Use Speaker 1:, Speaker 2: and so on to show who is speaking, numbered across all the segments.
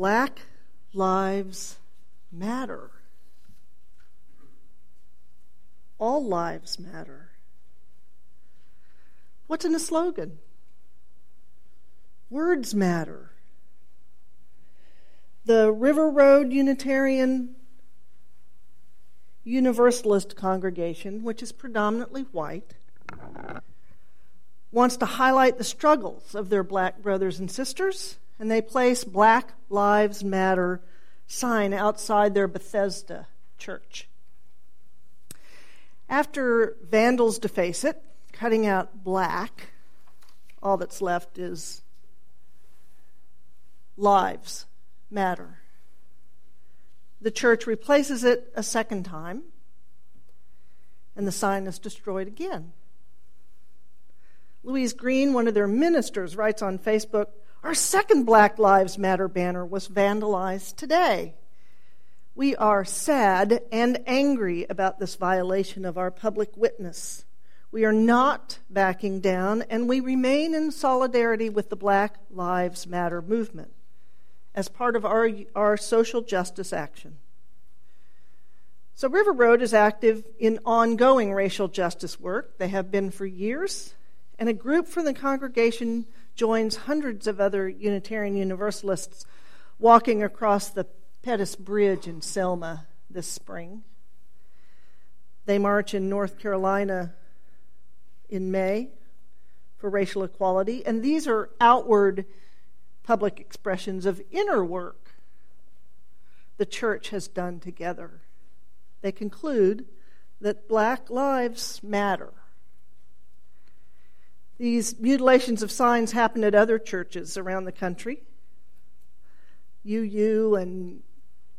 Speaker 1: Black Lives Matter. All lives matter. What's in a slogan? Words matter. The River Road Unitarian Universalist congregation, which is predominantly white, wants to highlight the struggles of their black brothers and sisters, and they place Black Lives Matter sign outside their Bethesda church. After vandals deface it, cutting out black, all that's left is lives matter. The church replaces it a second time, and the sign is destroyed again. Louise Green, one of their ministers, writes on Facebook Our second Black Lives Matter banner was vandalized today. We are sad and angry about this violation of our public witness. We are not backing down, and we remain in solidarity with the Black Lives Matter movement as part of our, our social justice action. So, River Road is active in ongoing racial justice work. They have been for years, and a group from the congregation joins hundreds of other Unitarian Universalists walking across the Pettus Bridge in Selma this spring. They march in North Carolina in May for racial equality, and these are outward public expressions of inner work the church has done together. They conclude that black lives matter. These mutilations of signs happen at other churches around the country. UU and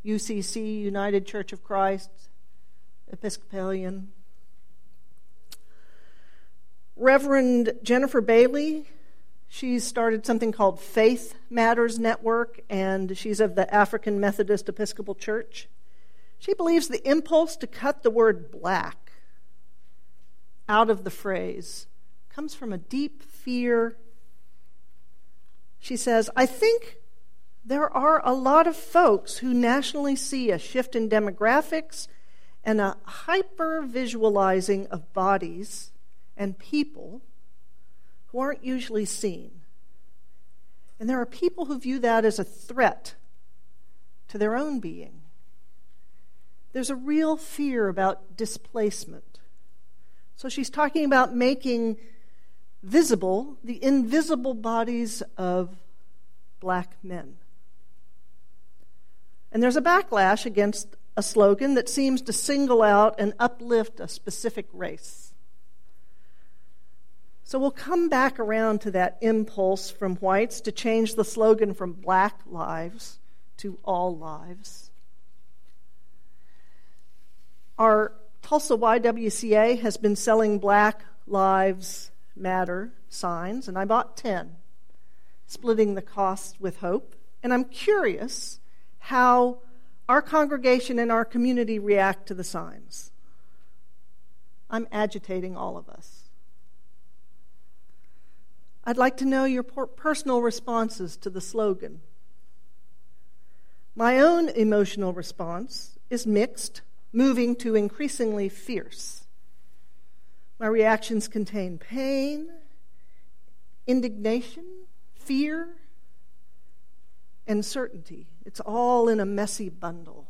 Speaker 1: UCC, United Church of Christ, Episcopalian, Reverend Jennifer Bailey, she's started something called Faith Matters Network, and she's of the African Methodist Episcopal Church. She believes the impulse to cut the word black out of the phrase comes from a deep fear. She says, I think there are a lot of folks who nationally see a shift in demographics and a hyper visualizing of bodies and people who aren't usually seen. And there are people who view that as a threat to their own being. There's a real fear about displacement. So she's talking about making visible the invisible bodies of black men. And there's a backlash against a slogan that seems to single out and uplift a specific race. So we'll come back around to that impulse from whites to change the slogan from black lives to all lives. Our Tulsa YWCA has been selling Black Lives Matter signs, and I bought 10, splitting the cost with hope. And I'm curious how our congregation and our community react to the signs. I'm agitating all of us. I'd like to know your personal responses to the slogan. My own emotional response is mixed, moving to increasingly fierce. My reactions contain pain, indignation, fear, and certainty. It's all in a messy bundle.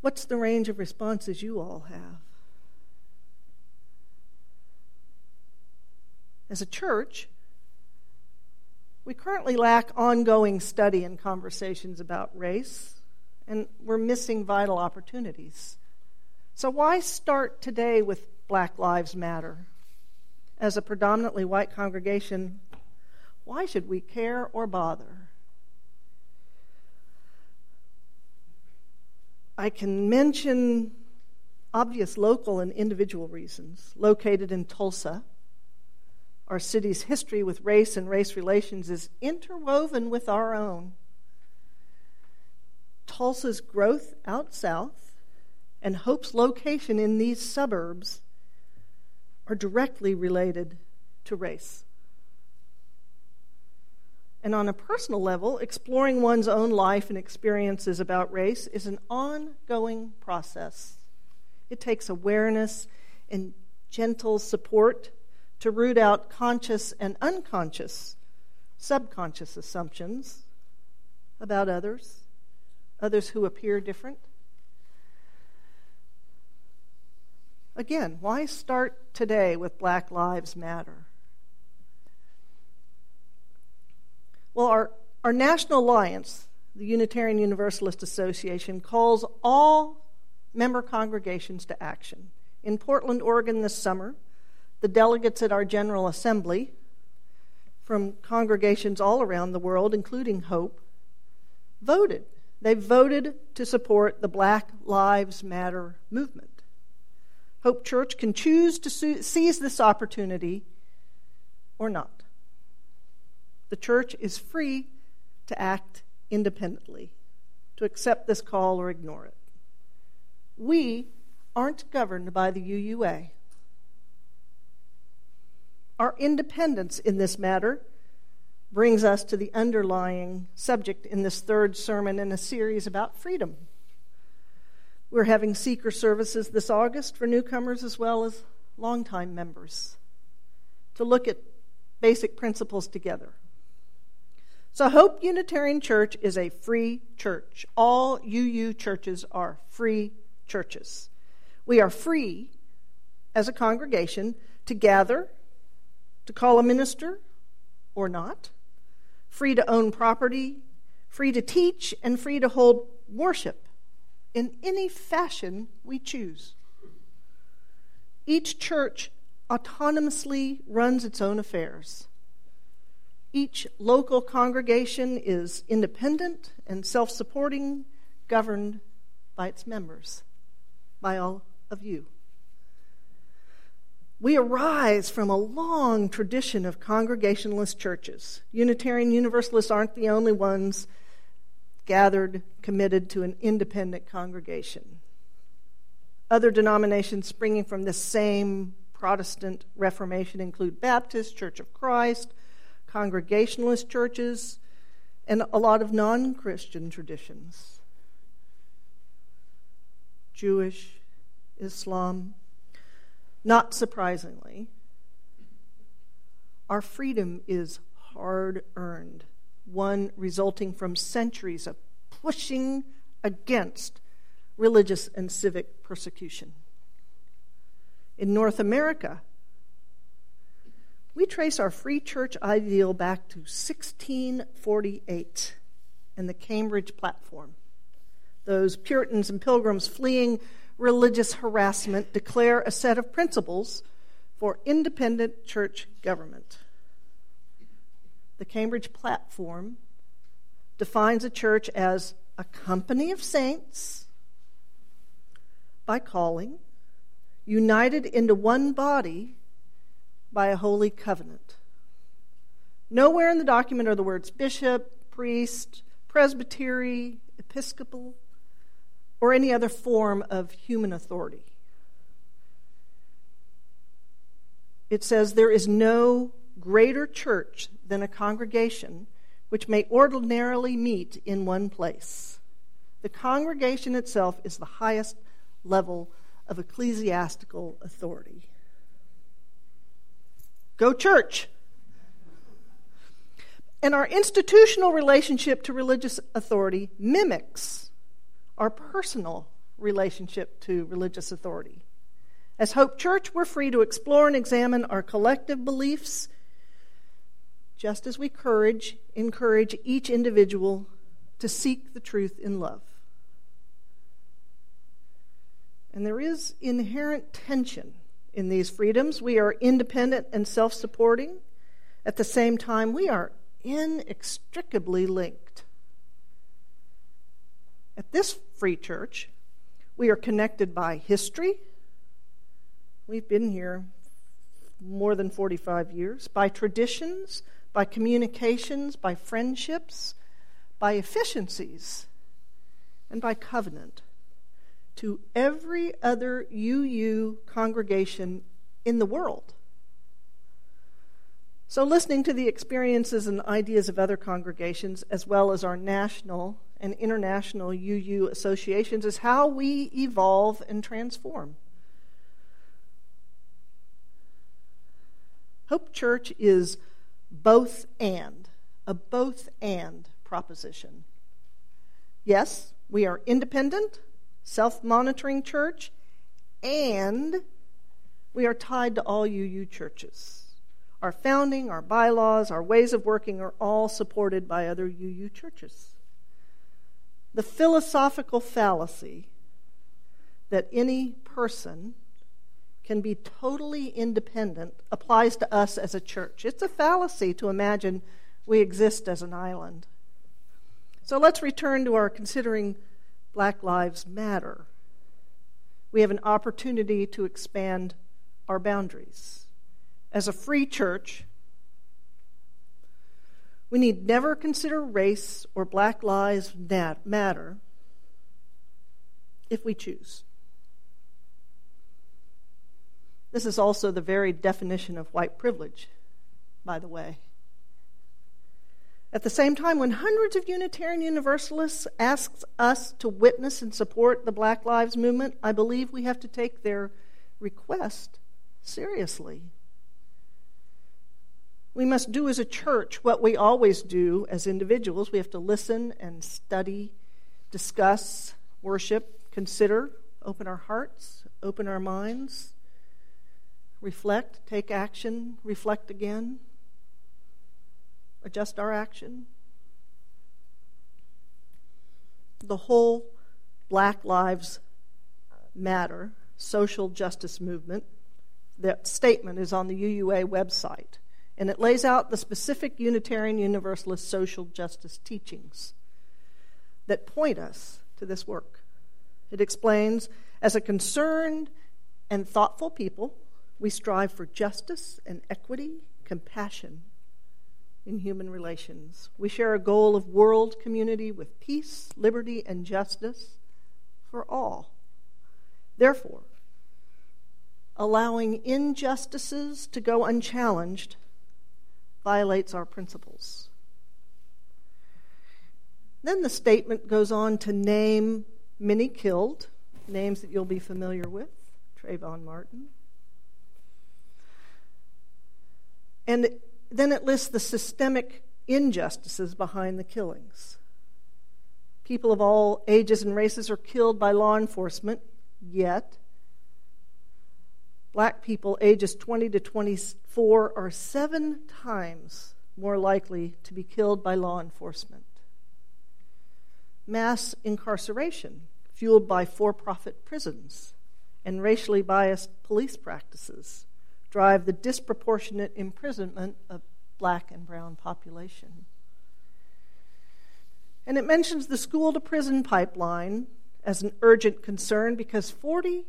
Speaker 1: What's the range of responses you all have? As a church, we currently lack ongoing study and conversations about race, and we're missing vital opportunities. So, why start today with Black Lives Matter? As a predominantly white congregation, why should we care or bother? I can mention obvious local and individual reasons. Located in Tulsa, our city's history with race and race relations is interwoven with our own. Tulsa's growth out south and Hope's location in these suburbs are directly related to race. And on a personal level, exploring one's own life and experiences about race is an ongoing process. It takes awareness and gentle support to root out conscious and unconscious, subconscious assumptions about others, others who appear different. Again, why start today with Black Lives Matter? Well, our, our national alliance, the Unitarian Universalist Association, calls all member congregations to action. In Portland, Oregon this summer, the delegates at our General Assembly from congregations all around the world, including Hope, voted. They voted to support the Black Lives Matter movement. Hope Church can choose to seize this opportunity or not. The church is free to act independently, to accept this call or ignore it. We aren't governed by the UUA. Our independence in this matter brings us to the underlying subject in this third sermon in a series about freedom. We're having seeker services this August for newcomers as well as longtime members to look at basic principles together. So, Hope Unitarian Church is a free church. All UU churches are free churches. We are free as a congregation to gather, to call a minister or not, free to own property, free to teach, and free to hold worship in any fashion we choose. Each church autonomously runs its own affairs. Each local congregation is independent and self supporting, governed by its members, by all of you. We arise from a long tradition of Congregationalist churches. Unitarian Universalists aren't the only ones gathered, committed to an independent congregation. Other denominations springing from this same Protestant Reformation include Baptist, Church of Christ, Congregationalist churches, and a lot of non Christian traditions Jewish, Islam. Not surprisingly, our freedom is hard earned, one resulting from centuries of pushing against religious and civic persecution. In North America, we trace our free church ideal back to 1648 and the Cambridge Platform. Those Puritans and Pilgrims fleeing religious harassment declare a set of principles for independent church government. The Cambridge Platform defines a church as a company of saints by calling, united into one body by a holy covenant. Nowhere in the document are the words bishop, priest, presbytery, episcopal, or any other form of human authority. It says there is no greater church than a congregation which may ordinarily meet in one place. The congregation itself is the highest level of ecclesiastical authority. Go church. And our institutional relationship to religious authority mimics our personal relationship to religious authority. As Hope Church, we're free to explore and examine our collective beliefs just as we courage, encourage each individual to seek the truth in love. And there is inherent tension in these freedoms. We are independent and self supporting. At the same time, we are inextricably linked. At this free church, we are connected by history. We've been here more than 45 years, by traditions, by communications, by friendships, by efficiencies, and by covenant to every other UU congregation in the world. So, listening to the experiences and ideas of other congregations, as well as our national and international UU associations, is how we evolve and transform. Hope Church is both and, a both and proposition. Yes, we are independent, self monitoring church, and we are tied to all UU churches. Our founding, our bylaws, our ways of working are all supported by other UU churches. The philosophical fallacy that any person can be totally independent applies to us as a church. It's a fallacy to imagine we exist as an island. So let's return to our considering Black Lives Matter. We have an opportunity to expand our boundaries as a free church, we need never consider race or black lives matter if we choose. This is also the very definition of white privilege, by the way. At the same time, when hundreds of Unitarian Universalists ask us to witness and support the Black Lives Movement, I believe we have to take their request seriously. We must do as a church what we always do as individuals. We have to listen and study, discuss, worship, consider, open our hearts, open our minds, reflect, take action, reflect again, adjust our action. The whole Black Lives Matter social justice movement, that statement is on the UUA website and it lays out the specific Unitarian Universalist social justice teachings that point us to this work. It explains as a concerned and thoughtful people, we strive for justice and equity, compassion in human relations. We share a goal of world community with peace, liberty, and justice for all. Therefore, allowing injustices to go unchallenged violates our principles. Then the statement goes on to name many killed, names that you'll be familiar with Trayvon Martin. And then it lists the systemic injustices behind the killings. People of all ages and races are killed by law enforcement, yet black people ages 20 to 24 are seven times more likely to be killed by law enforcement. Mass incarceration, fueled by for profit prisons and racially biased police practices, drive the disproportionate imprisonment of black and brown population. And it mentions the school to prison pipeline as an urgent concern because 40%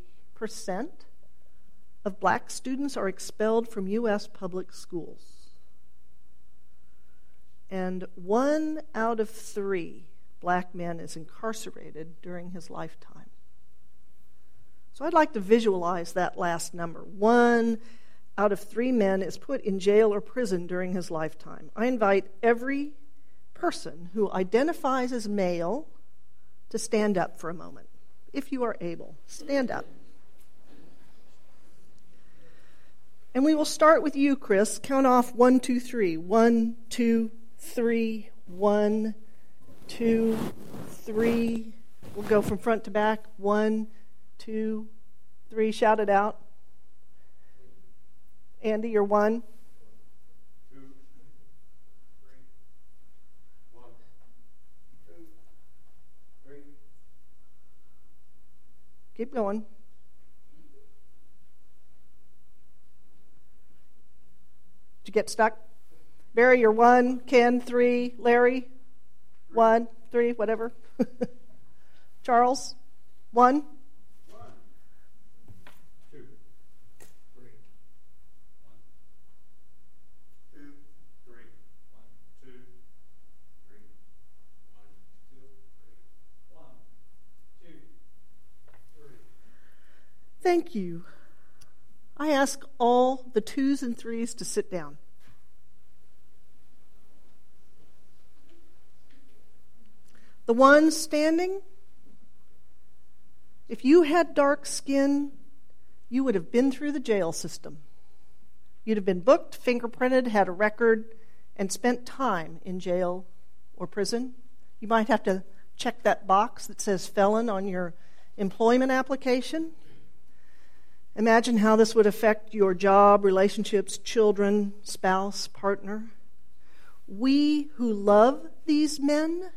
Speaker 1: of black students are expelled from U.S. public schools. And one out of three black men is incarcerated during his lifetime. So I'd like to visualize that last number. One out of three men is put in jail or prison during his lifetime. I invite every person who identifies as male to stand up for a moment. If you are able, stand up. And we will start with you, Chris. Count off one, two, three. One, two, three. One, two, three. We'll go from front to back. One, two, three. Shout it out. Andy, you're one. Keep going. Did you get stuck? Barry, you're one. Ken, three. Larry, one, three, whatever. Charles, one. Thank you. I ask all the twos and threes to sit down. The ones standing, if you had dark skin, you would have been through the jail system. You'd have been booked, fingerprinted, had a record, and spent time in jail or prison. You might have to check that box that says felon on your employment application. Imagine how this would affect your job, relationships, children, spouse, partner. We who love these men,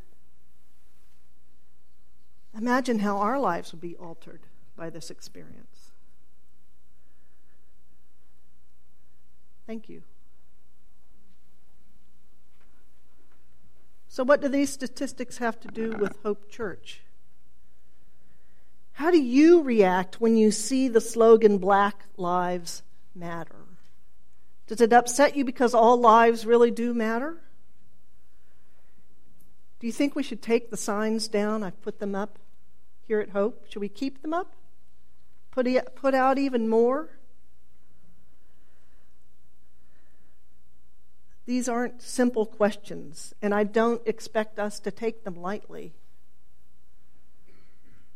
Speaker 1: imagine how our lives would be altered by this experience. Thank you. So, what do these statistics have to do with Hope Church? How do you react when you see the slogan Black Lives Matter? Does it upset you because all lives really do matter? Do you think we should take the signs down? I've put them up here at Hope. Should we keep them up? Put, put out even more? These aren't simple questions, and I don't expect us to take them lightly.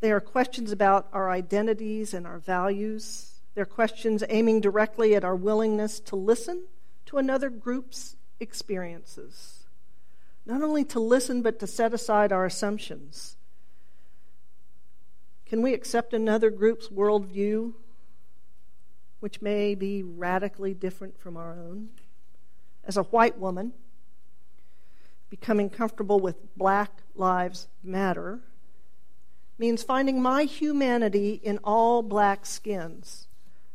Speaker 1: They are questions about our identities and our values. They're questions aiming directly at our willingness to listen to another group's experiences. Not only to listen, but to set aside our assumptions. Can we accept another group's worldview, which may be radically different from our own? as a white woman, becoming comfortable with Black Lives Matter means finding my humanity in all black skins,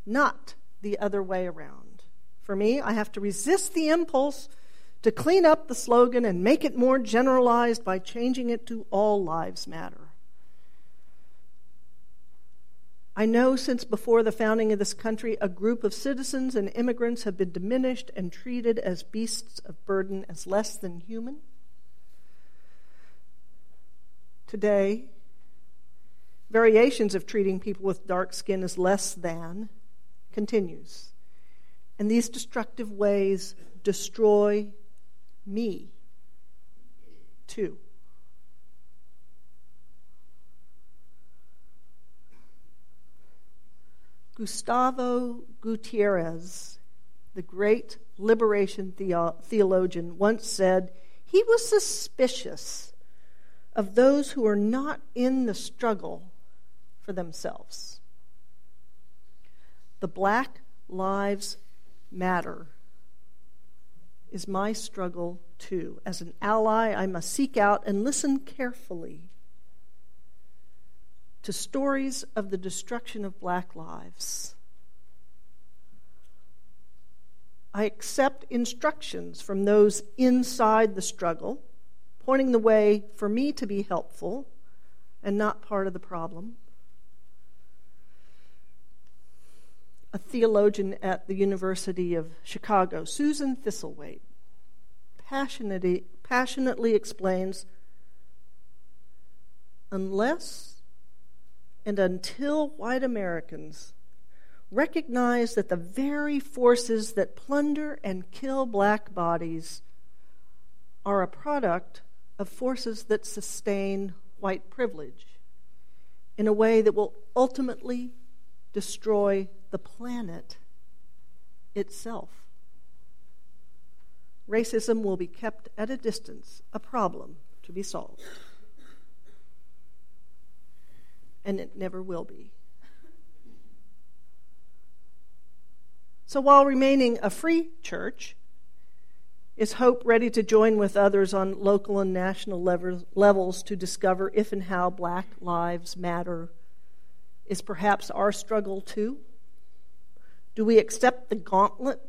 Speaker 1: not the other way around. For me, I have to resist the impulse to clean up the slogan and make it more generalized by changing it to All Lives Matter. I know since before the founding of this country, a group of citizens and immigrants have been diminished and treated as beasts of burden, as less than human. Today, variations of treating people with dark skin as less than continues. And these destructive ways destroy me too. Gustavo Gutierrez, the great liberation theo- theologian, once said he was suspicious of those who are not in the struggle for themselves. The Black Lives Matter is my struggle too. As an ally, I must seek out and listen carefully to stories of the destruction of black lives. I accept instructions from those inside the struggle, pointing the way for me to be helpful and not part of the problem. A theologian at the University of Chicago, Susan Thistlethwaite, passionately, passionately explains unless and until white Americans recognize that the very forces that plunder and kill black bodies are a product of forces that sustain white privilege in a way that will ultimately destroy the planet itself. Racism will be kept at a distance, a problem to be solved and it never will be. So while remaining a free church, is Hope ready to join with others on local and national levels to discover if and how Black Lives Matter is perhaps our struggle too? Do we accept the gauntlet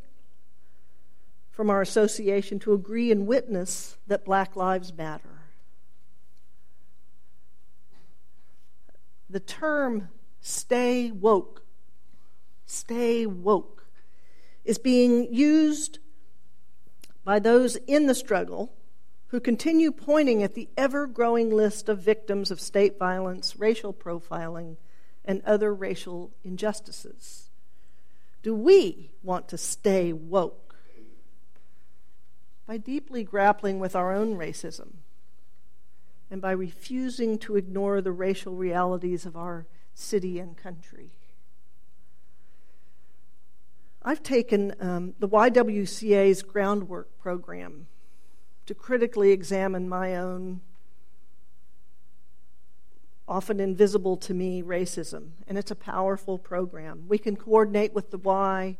Speaker 1: from our association to agree and witness that Black Lives Matter? the term stay woke, stay woke, is being used by those in the struggle who continue pointing at the ever growing list of victims of state violence, racial profiling, and other racial injustices. Do we want to stay woke? By deeply grappling with our own racism and by refusing to ignore the racial realities of our city and country. I've taken um, the YWCA's groundwork program to critically examine my own, often invisible to me, racism. And it's a powerful program. We can coordinate with the Y,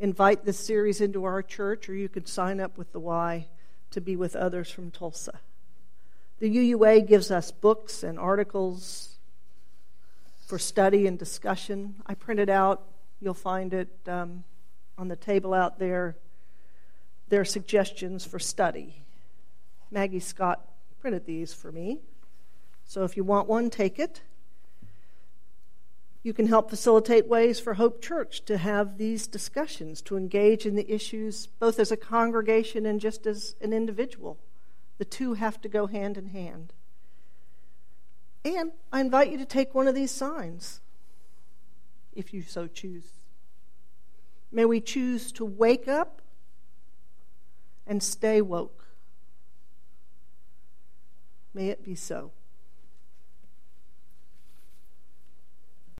Speaker 1: invite this series into our church, or you could sign up with the Y to be with others from Tulsa. The UUA gives us books and articles for study and discussion. I printed out, you'll find it um, on the table out there, their suggestions for study. Maggie Scott printed these for me. So if you want one, take it. You can help facilitate ways for Hope Church to have these discussions, to engage in the issues both as a congregation and just as an individual. The two have to go hand in hand. And I invite you to take one of these signs, if you so choose. May we choose to wake up and stay woke. May it be so.